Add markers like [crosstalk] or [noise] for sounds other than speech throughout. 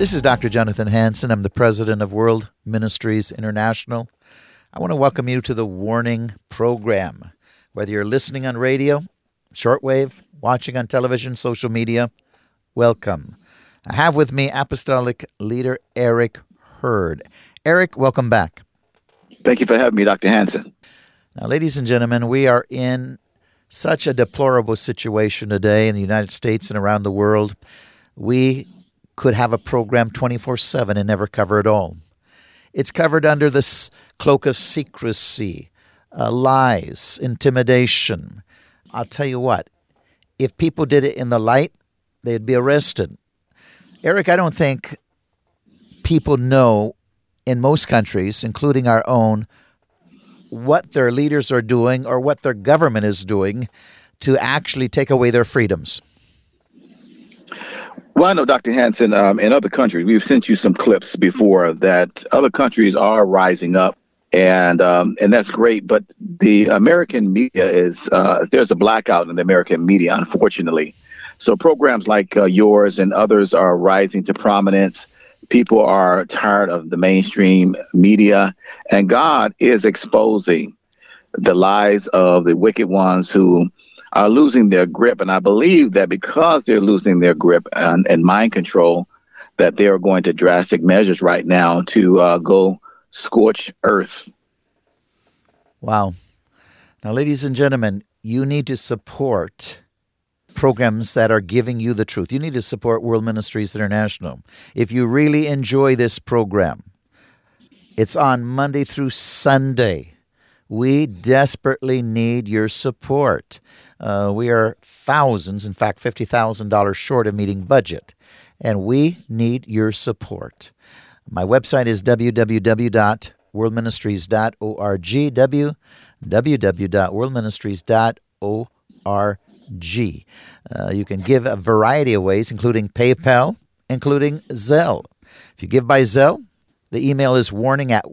This is Dr. Jonathan Hansen. I'm the president of World Ministries International. I want to welcome you to the Warning Program. Whether you're listening on radio, shortwave, watching on television, social media, welcome. I have with me Apostolic Leader Eric Hurd. Eric, welcome back. Thank you for having me, Dr. Hansen. Now, ladies and gentlemen, we are in such a deplorable situation today in the United States and around the world. We could have a program 24 7 and never cover it all. It's covered under this cloak of secrecy, uh, lies, intimidation. I'll tell you what, if people did it in the light, they'd be arrested. Eric, I don't think people know in most countries, including our own, what their leaders are doing or what their government is doing to actually take away their freedoms. Well, I know, Dr. Hansen, um, in other countries, we've sent you some clips before that other countries are rising up and um, and that's great. But the American media is uh, there's a blackout in the American media, unfortunately. So programs like uh, yours and others are rising to prominence. People are tired of the mainstream media, and God is exposing the lies of the wicked ones who are losing their grip. And I believe that because they're losing their grip and, and mind control, that they are going to drastic measures right now to uh, go scorch earth. Wow. Now, ladies and gentlemen, you need to support programs that are giving you the truth. You need to support World Ministries International. If you really enjoy this program, it's on Monday through Sunday. We desperately need your support. Uh, we are thousands, in fact, $50,000 short of meeting budget, and we need your support. My website is www.worldministries.org, www.worldministries.org. Uh, you can give a variety of ways, including PayPal, including Zelle. If you give by Zelle, the email is warning at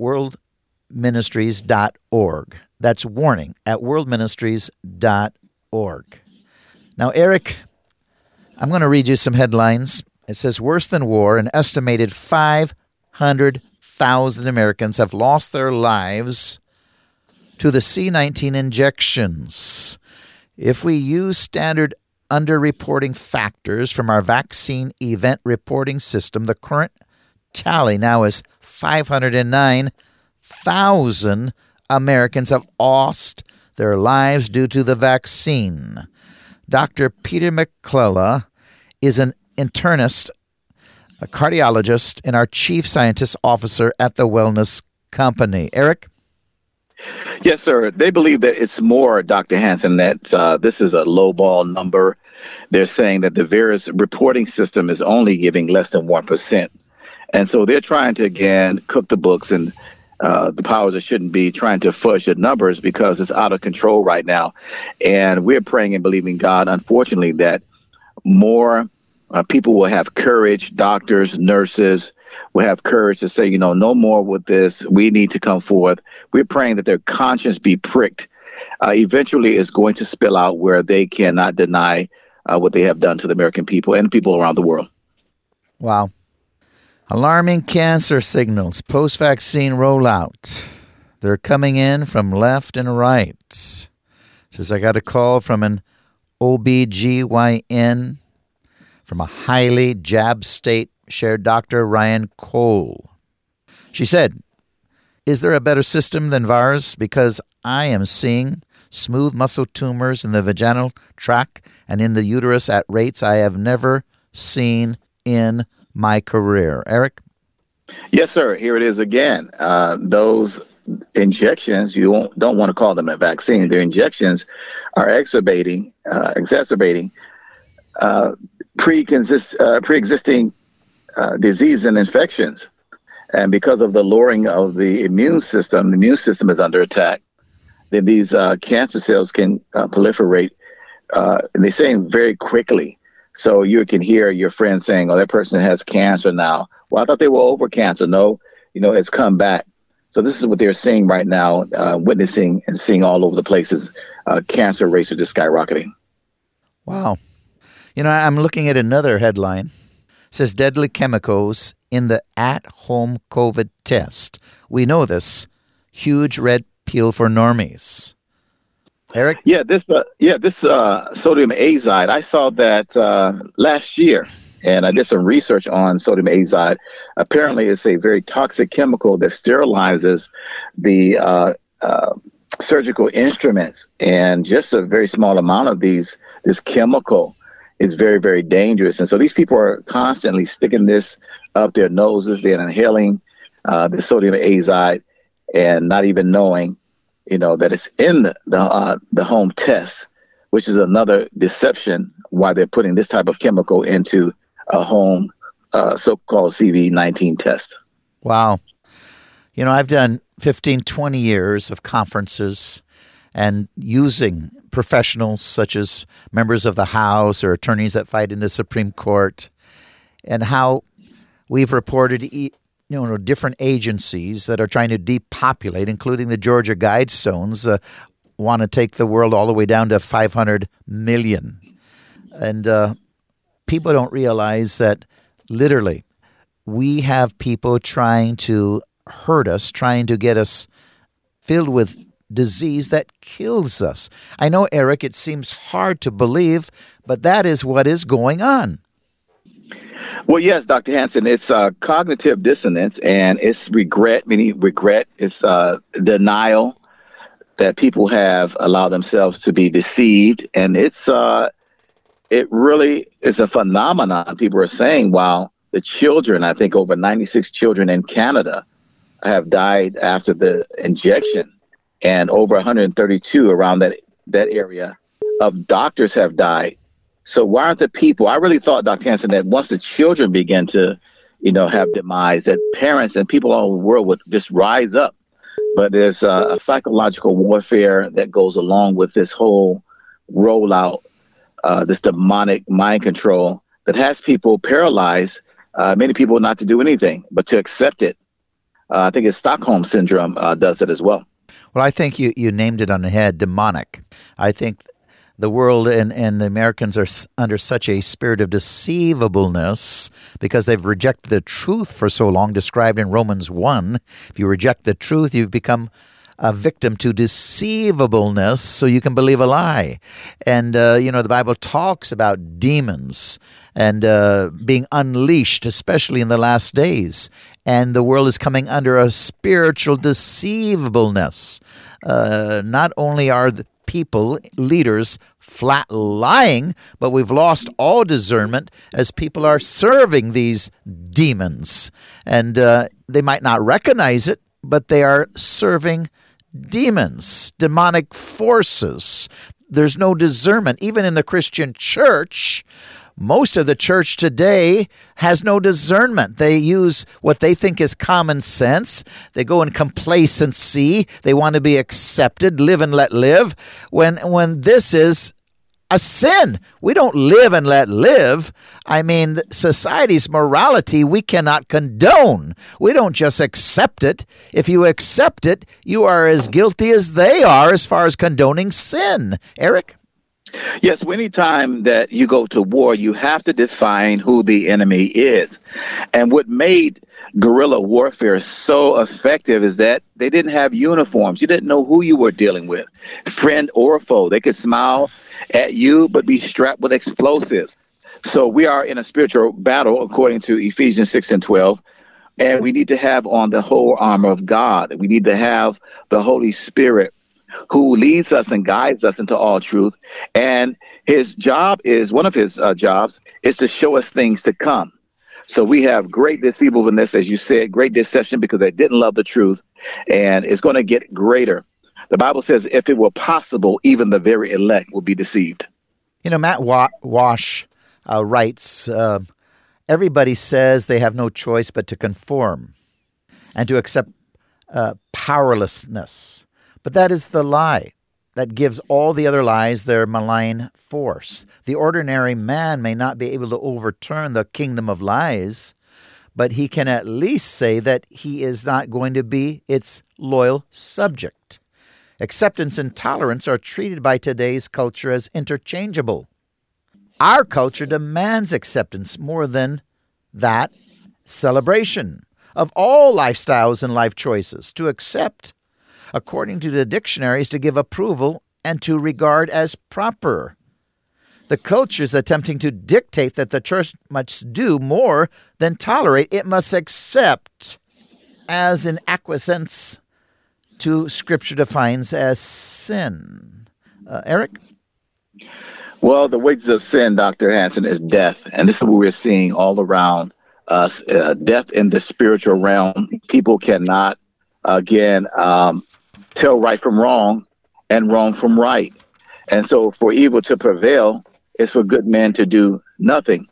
worldministries.org. That's warning at worldministries.org. Now, Eric, I'm going to read you some headlines. It says Worse than war, an estimated 500,000 Americans have lost their lives to the C19 injections. If we use standard underreporting factors from our vaccine event reporting system, the current tally now is 509,000 Americans have lost their lives due to the vaccine. Dr. Peter McCullough is an internist a cardiologist, and our chief scientist officer at the Wellness Company. Eric? Yes, sir. They believe that it's more, Dr. Hansen, that uh, this is a low ball number. They're saying that the VAERS reporting system is only giving less than 1%. And so they're trying to, again, cook the books and uh, the powers that shouldn't be trying to fudge the numbers because it's out of control right now. And we're praying and believing God, unfortunately, that more uh, people will have courage, doctors, nurses will have courage to say, you know, no more with this. We need to come forth. We're praying that their conscience be pricked. Uh, eventually, it's going to spill out where they cannot deny uh, what they have done to the American people and people around the world. Wow. Alarming cancer signals post vaccine rollout. They're coming in from left and right. Says I got a call from an OBGYN from a highly jab state, shared Dr. Ryan Cole. She said, Is there a better system than VAERS? Because I am seeing smooth muscle tumors in the vaginal tract and in the uterus at rates I have never seen in my career. Eric? Yes, sir. Here it is again. Uh, those injections, you don't want to call them a vaccine, their injections are exacerbating, uh, exacerbating uh, uh, pre-existing uh, disease and infections. And because of the lowering of the immune system, the immune system is under attack, then these uh, cancer cells can proliferate, uh, and they're saying very quickly. So you can hear your friend saying, oh, that person has cancer now. Well, I thought they were over cancer. No, you know, it's come back. So this is what they're seeing right now, uh, witnessing and seeing all over the places. Uh, cancer rates are just skyrocketing. Wow. You know, I'm looking at another headline. It says deadly chemicals in the at-home COVID test. We know this. Huge red pill for normies. Eric? Yeah, this uh, yeah, this uh, sodium azide. I saw that uh, last year and I did some research on sodium azide. Apparently, it's a very toxic chemical that sterilizes the uh, uh, surgical instruments, and just a very small amount of these this chemical is very very dangerous. And so these people are constantly sticking this up their noses. They're inhaling uh, the sodium azide and not even knowing, you know, that it's in the the, uh, the home test, which is another deception why they're putting this type of chemical into a home uh, so-called CV19 test. Wow. You know, I've done 15, 20 years of conferences and using professionals such as members of the House or attorneys that fight in the Supreme Court and how we've reported you know different agencies that are trying to depopulate including the Georgia Guidestones uh, want to take the world all the way down to 500 million and uh, people don't realize that literally we have people trying to hurt us, trying to get us filled with disease that kills us. I know, Eric, it seems hard to believe, but that is what is going on. Well, yes, Dr. Hansen, it's uh, cognitive dissonance and it's regret, meaning regret, it's uh, denial that people have allowed themselves to be deceived. And it's uh, it really is a phenomenon. People are saying, wow, the children, I think over 96 children in Canada have died after the injection, and over 132 around that, that area of doctors have died. So why aren't the people? I really thought, Dr. Hansen, that once the children begin to, you know, have demise, that parents and people all over the world would just rise up. But there's a, a psychological warfare that goes along with this whole rollout uh, this demonic mind control that has people paralyzed, uh, many people not to do anything, but to accept it. Uh, I think it's Stockholm syndrome uh, does it as well. Well, I think you, you named it on the head demonic. I think the world and, and the Americans are under such a spirit of deceivableness because they've rejected the truth for so long, described in Romans 1. If you reject the truth, you've become a victim to deceivableness so you can believe a lie. And, uh, you know, the Bible talks about demons and uh, being unleashed, especially in the last days. And the world is coming under a spiritual deceivableness. Uh, not only are the people, leaders, flat lying, but we've lost all discernment as people are serving these demons. And uh, they might not recognize it, but they are serving demons, demonic forces. There's no discernment. Even in the Christian church, most of the church today has no discernment. They use what they think is common sense. They go in complacency. They want to be accepted, live and let live. When when this is a sin. We don't live and let live. I mean, society's morality we cannot condone. We don't just accept it. If you accept it, you are as guilty as they are as far as condoning sin. Eric? Yes, anytime that you go to war, you have to define who the enemy is. And what made guerrilla warfare so effective is that they didn't have uniforms. You didn't know who you were dealing with, friend or foe. They could smile at you, but be strapped with explosives. So we are in a spiritual battle, according to Ephesians 6 and 12. And we need to have on the whole armor of God. We need to have the Holy Spirit who leads us and guides us into all truth. And his job is one of his uh, jobs is to show us things to come. So we have great deceivableness, as you said, great deception because they didn't love the truth, and it's going to get greater. The Bible says, if it were possible, even the very elect will be deceived. You know, Matt Walsh uh, writes uh, Everybody says they have no choice but to conform and to accept uh, powerlessness. But that is the lie that gives all the other lies their malign force. The ordinary man may not be able to overturn the kingdom of lies, but he can at least say that he is not going to be its loyal subject. Acceptance and tolerance are treated by today's culture as interchangeable. Our culture demands acceptance more than that celebration of all lifestyles and life choices. To accept according to the dictionaries, to give approval and to regard as proper. The culture is attempting to dictate that the church must do more than tolerate, it must accept as an acquiescence to Scripture defines as sin. Uh, Eric? Well, the wages of sin, Dr. Hansen, is death. And this is what we're seeing all around us uh, death in the spiritual realm. People cannot, again, um, tell right from wrong and wrong from right. And so for evil to prevail is for good men to do nothing.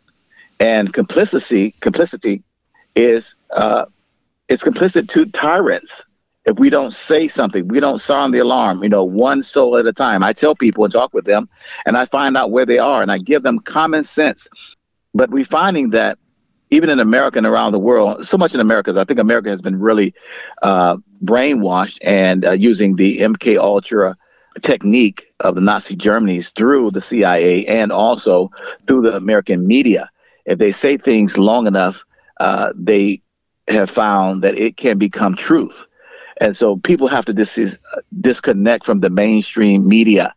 And complicity, complicity is uh, it's complicit to tyrants. If we don't say something, we don't sound the alarm, you know, one soul at a time. I tell people and talk with them and I find out where they are and I give them common sense. But we're finding that even in America and around the world, so much in America, I think America has been really uh, brainwashed and uh, using the MK Ultra technique of the Nazi Germany's through the CIA and also through the American media. If they say things long enough, uh, they have found that it can become truth. And so people have to dis- disconnect from the mainstream media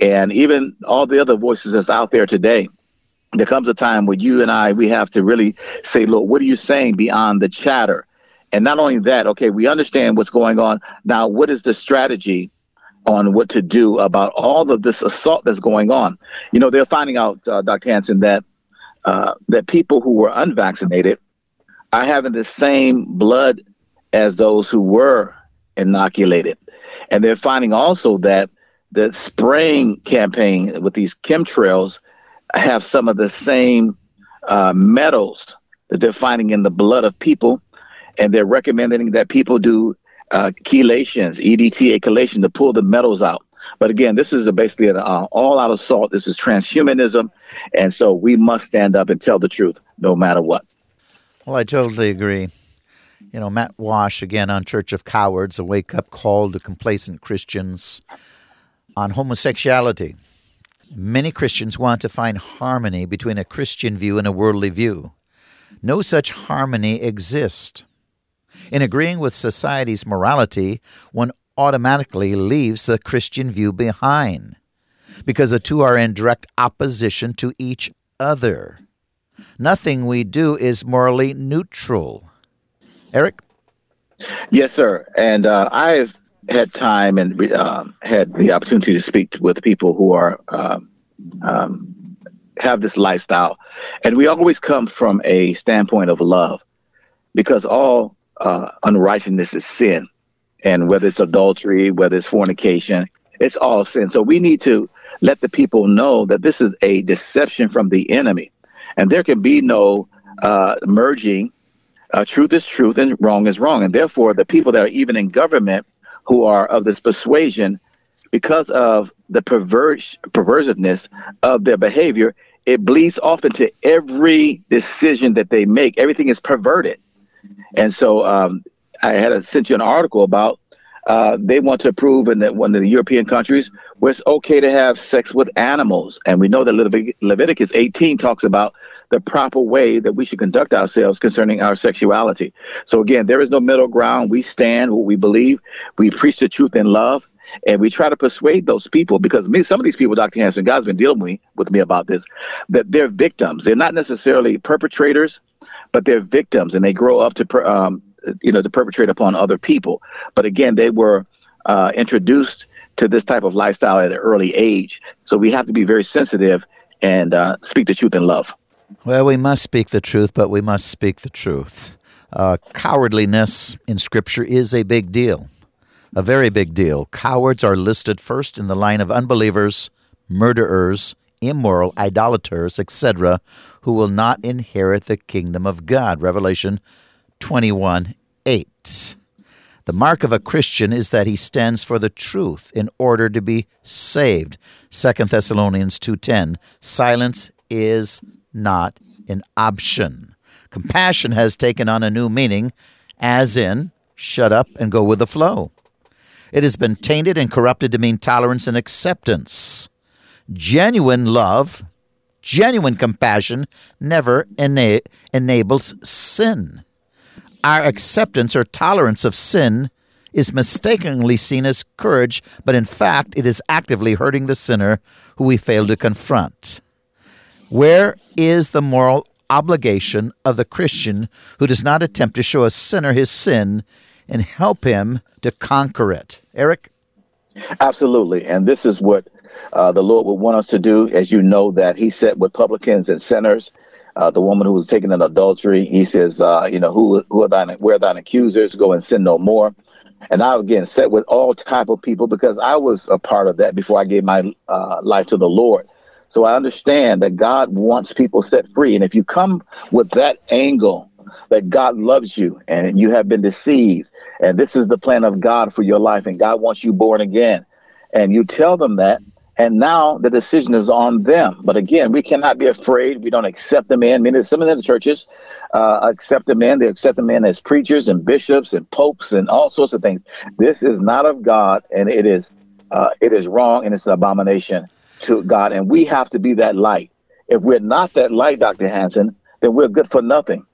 and even all the other voices that's out there today there comes a time where you and I we have to really say, Lord, what are you saying beyond the chatter? And not only that, okay, we understand what's going on. Now, what is the strategy on what to do about all of this assault that's going on? You know, they're finding out, uh, Dr. Hansen, that uh, that people who were unvaccinated are having the same blood as those who were inoculated, and they're finding also that the spraying campaign with these chemtrails have some of the same uh, metals that they're finding in the blood of people, and they're recommending that people do uh, chelations, EDTA chelation, to pull the metals out. But again, this is a basically an uh, all-out assault. This is transhumanism, and so we must stand up and tell the truth, no matter what. Well, I totally agree. You know, Matt Walsh again on Church of Cowards, a wake-up call to complacent Christians on homosexuality. Many Christians want to find harmony between a Christian view and a worldly view. No such harmony exists. In agreeing with society's morality, one automatically leaves the Christian view behind because the two are in direct opposition to each other. Nothing we do is morally neutral. Eric? Yes, sir. And uh, I've had time and um, had the opportunity to speak with people who are um, um, have this lifestyle, and we always come from a standpoint of love, because all uh, unrighteousness is sin, and whether it's adultery, whether it's fornication, it's all sin. So we need to let the people know that this is a deception from the enemy, and there can be no uh, merging. Uh, truth is truth and wrong is wrong, and therefore the people that are even in government who are of this persuasion because of the perverse perversiveness of their behavior, it bleeds off into every decision that they make. Everything is perverted. And so um, I had to send you an article about uh, they want to approve in the, one of the European countries where it's okay to have sex with animals. And we know that Levit- Leviticus 18 talks about the proper way that we should conduct ourselves concerning our sexuality. So again, there is no middle ground. We stand what we believe. We preach the truth in love. And we try to persuade those people because me, some of these people, Dr. Hansen, God's been dealing with me, with me about this, that they're victims. They're not necessarily perpetrators, but they're victims, and they grow up to, um, you know, to perpetrate upon other people. But again, they were uh, introduced to this type of lifestyle at an early age. So we have to be very sensitive and uh, speak the truth in love. Well, we must speak the truth, but we must speak the truth. Uh, cowardliness in Scripture is a big deal, a very big deal. Cowards are listed first in the line of unbelievers, murderers, immoral, idolaters, etc., who will not inherit the kingdom of God. Revelation 21 8. The mark of a Christian is that he stands for the truth in order to be saved. 2 Thessalonians 2:10. Silence is not an option. Compassion has taken on a new meaning as in shut up and go with the flow. It has been tainted and corrupted to mean tolerance and acceptance. Genuine love, genuine compassion never ena- enables sin our acceptance or tolerance of sin is mistakenly seen as courage, but in fact, it is actively hurting the sinner who we fail to confront. Where is the moral obligation of the Christian who does not attempt to show a sinner his sin and help him to conquer it? Eric? Absolutely. And this is what uh, the Lord would want us to do. As you know, that He said with publicans and sinners, uh, the woman who was taken in adultery. He says, uh, you know, who who are thine where are thine accusers? Go and sin no more. And I again sat with all type of people because I was a part of that before I gave my uh, life to the Lord. So I understand that God wants people set free. And if you come with that angle that God loves you and you have been deceived, and this is the plan of God for your life, and God wants you born again, and you tell them that, and now the decision is on them. But again, we cannot be afraid. We don't accept them in. Many some of the churches uh, accept them in. They accept them in as preachers and bishops and popes and all sorts of things. This is not of God, and it is uh, it is wrong and it's an abomination to God. And we have to be that light. If we're not that light, Dr. Hansen, then we're good for nothing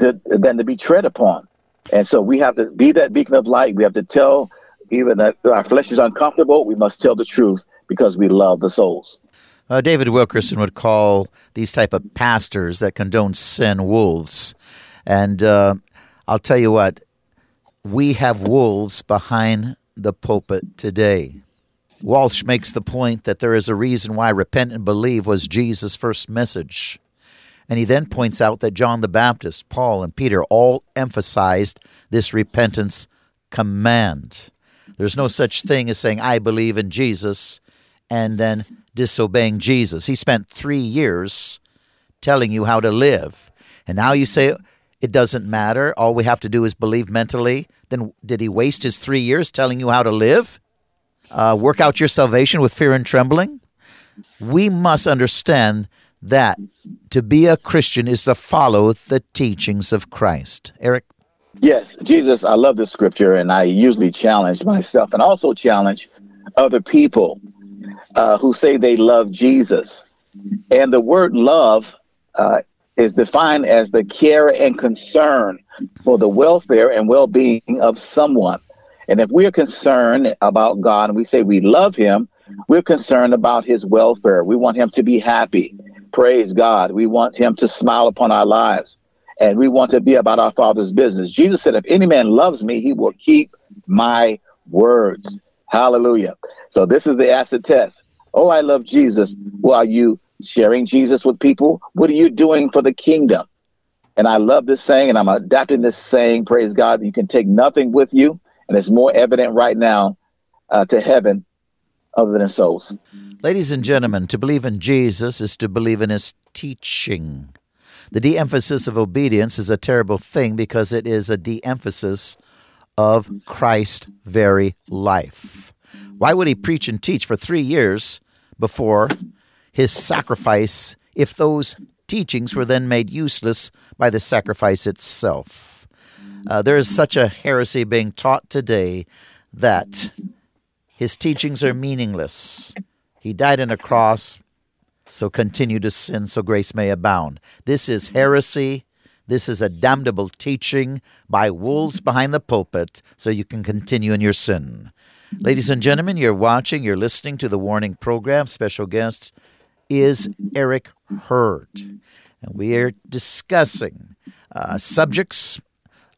to, than to be tread upon. And so we have to be that beacon of light. We have to tell even that our flesh is uncomfortable. We must tell the truth because we love the souls. Uh, David Wilkerson would call these type of pastors that condone sin wolves, and uh, I'll tell you what, we have wolves behind the pulpit today. Walsh makes the point that there is a reason why repent and believe was Jesus' first message. And he then points out that John the Baptist, Paul, and Peter all emphasized this repentance command. There's no such thing as saying, I believe in Jesus, and then disobeying Jesus. He spent three years telling you how to live. And now you say it doesn't matter. All we have to do is believe mentally. Then did he waste his three years telling you how to live? Uh, work out your salvation with fear and trembling? We must understand that to be a Christian is to follow the teachings of Christ. Eric? Yes, Jesus, I love this scripture, and I usually challenge myself and also challenge other people uh, who say they love Jesus. And the word love uh, is defined as the care and concern for the welfare and well being of someone. And if we're concerned about God and we say we love Him, we're concerned about His welfare. We want Him to be happy. Praise God. We want Him to smile upon our lives. And we want to be about our Father's business. Jesus said, If any man loves me, he will keep my words. Hallelujah. So this is the acid test. Oh, I love Jesus. Well, are you sharing Jesus with people? What are you doing for the kingdom? And I love this saying, and I'm adapting this saying. Praise God. You can take nothing with you, and it's more evident right now uh, to heaven other than souls. Ladies and gentlemen, to believe in Jesus is to believe in his teaching. The de emphasis of obedience is a terrible thing because it is a de emphasis of Christ's very life. Why would he preach and teach for three years before his sacrifice if those teachings were then made useless by the sacrifice itself? Uh, there is such a heresy being taught today that his teachings are meaningless. He died on a cross So continue to sin so grace may abound. This is heresy. This is a damnable teaching by wolves [laughs] behind the pulpit so you can continue in your sin. Ladies and gentlemen, you're watching, you're listening to the Warning Program. Special guest is Eric Hurd. And we are discussing uh, subjects,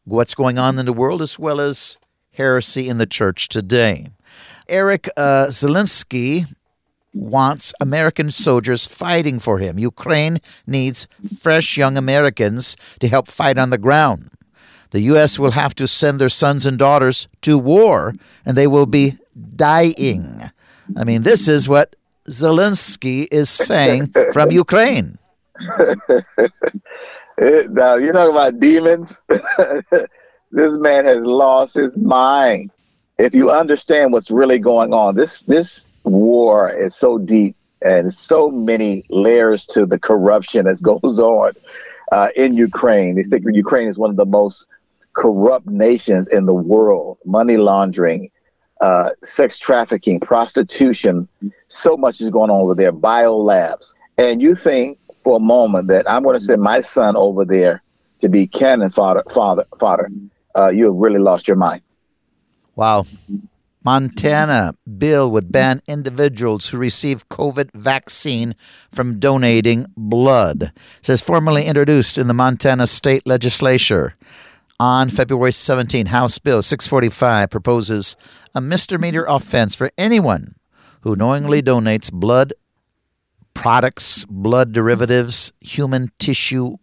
what's going on in the world, as well as heresy in the church today. Eric uh, Zelensky wants American soldiers fighting for him. Ukraine needs fresh young Americans to help fight on the ground. The U.S. will have to send their sons and daughters to war, and they will be dying. I mean, this is what Zelensky is saying from [laughs] Ukraine. [laughs] Eh, now, you talk about demons. [laughs] this man has lost his mind. If you understand what's really going on, this this war is so deep and so many layers to the corruption that [laughs] goes on uh, in Ukraine. They think Ukraine is one of the most corrupt nations in the world. Money laundering, uh, sex trafficking, prostitution. So much is going on over there. Bio labs, and you think for a moment that I'm going to send my son over there to be cannon fodder, father, fodder. Uh, you have really lost your mind. Wow. Montana bill would ban individuals who receive COVID vaccine from donating blood. It says formally introduced in the Montana state legislature. On February 17, House Bill 645 proposes a misdemeanor offense for anyone who knowingly donates blood products, blood derivatives, human tissue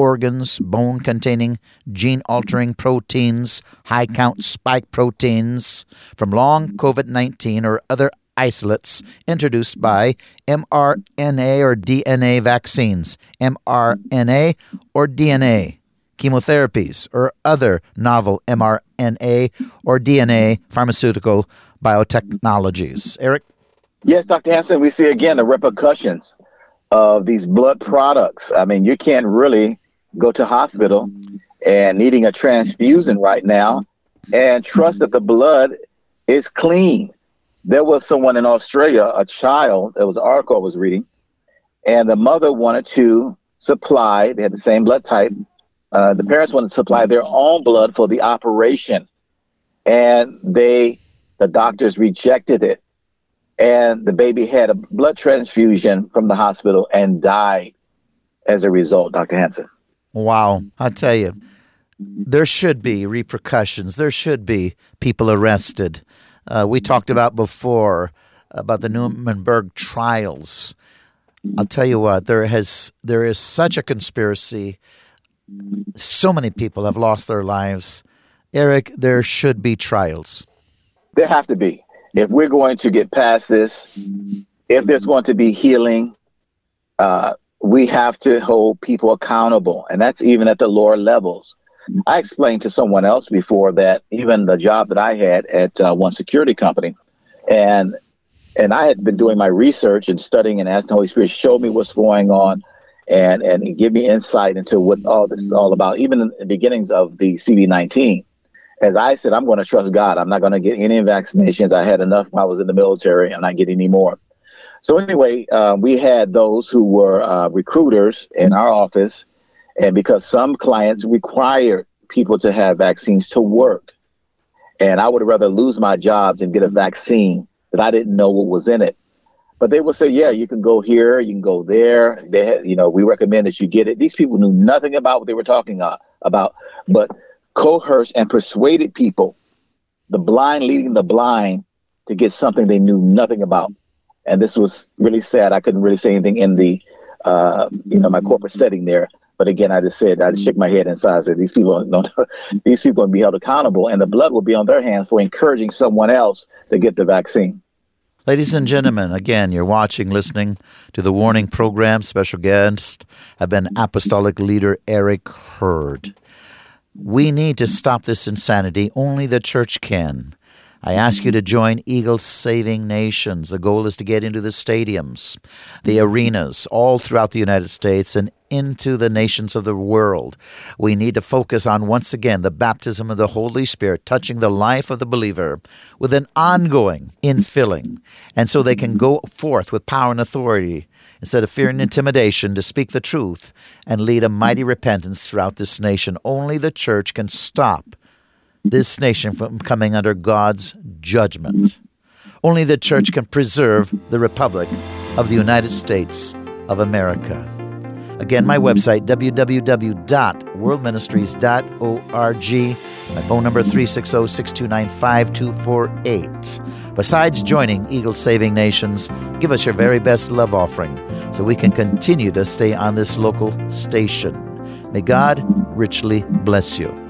organs, bone containing gene altering proteins, high count spike proteins from long COVID 19 or other isolates introduced by mRNA or DNA vaccines, mRNA or DNA, chemotherapies, or other novel mRNA or DNA pharmaceutical biotechnologies. Eric? Yes, Dr. Hansen, we see again the repercussions of these blood products. I mean, you can't really go to hospital and needing a transfusion right now and trust that the blood is clean. There was someone in Australia, a child, there was an article I was reading, and the mother wanted to supply, they had the same blood type. Uh, the parents wanted to supply their own blood for the operation. And they, the doctors rejected it. And the baby had a blood transfusion from the hospital and died as a result, Dr. Hansen. Wow. I tell you, there should be repercussions. There should be people arrested. Uh, we talked about before about the Nuremberg trials. I'll tell you what, there has there is such a conspiracy. So many people have lost their lives. Eric, there should be trials. There have to be. If we're going to get past this, if there's going to be healing, uh, we have to hold people accountable, and that's even at the lower levels. I explained to someone else before that even the job that I had at uh, one security company, and and I had been doing my research and studying and asking the Holy Spirit show me what's going on, and and give me insight into what all this is all about. Even in the beginnings of the CV19, as I said, I'm going to trust God. I'm not going to get any vaccinations. I had enough when I was in the military. I'm not getting any more. So anyway, uh, we had those who were uh, recruiters in our office, and because some clients required people to have vaccines to work, and I would rather lose my job than get a vaccine that I didn't know what was in it. But they would say, "Yeah, you can go here, you can go there." They, had, you know, we recommend that you get it. These people knew nothing about what they were talking about, but coerced and persuaded people, the blind leading the blind, to get something they knew nothing about and this was really sad. I couldn't really say anything in the, uh, you know, my corporate setting there. But again, I just said I just shook my head. I said these people don't, [laughs] these people will be held accountable, and the blood will be on their hands for encouraging someone else to get the vaccine. Ladies and gentlemen, again, you're watching, listening to the Warning Program. Special guest have been Apostolic Leader Eric Hurd. We need to stop this insanity. Only the church can. I ask you to join Eagle Saving Nations. The goal is to get into the stadiums, the arenas, all throughout the United States and into the nations of the world. We need to focus on, once again, the baptism of the Holy Spirit touching the life of the believer with an ongoing infilling. And so they can go forth with power and authority instead of fear and intimidation to speak the truth and lead a mighty repentance throughout this nation. Only the church can stop this nation from coming under God's judgment. Only the church can preserve the Republic of the United States of America. Again, my website, www.worldministries.org. My phone number, 360 629 5248. Besides joining Eagle Saving Nations, give us your very best love offering so we can continue to stay on this local station. May God richly bless you.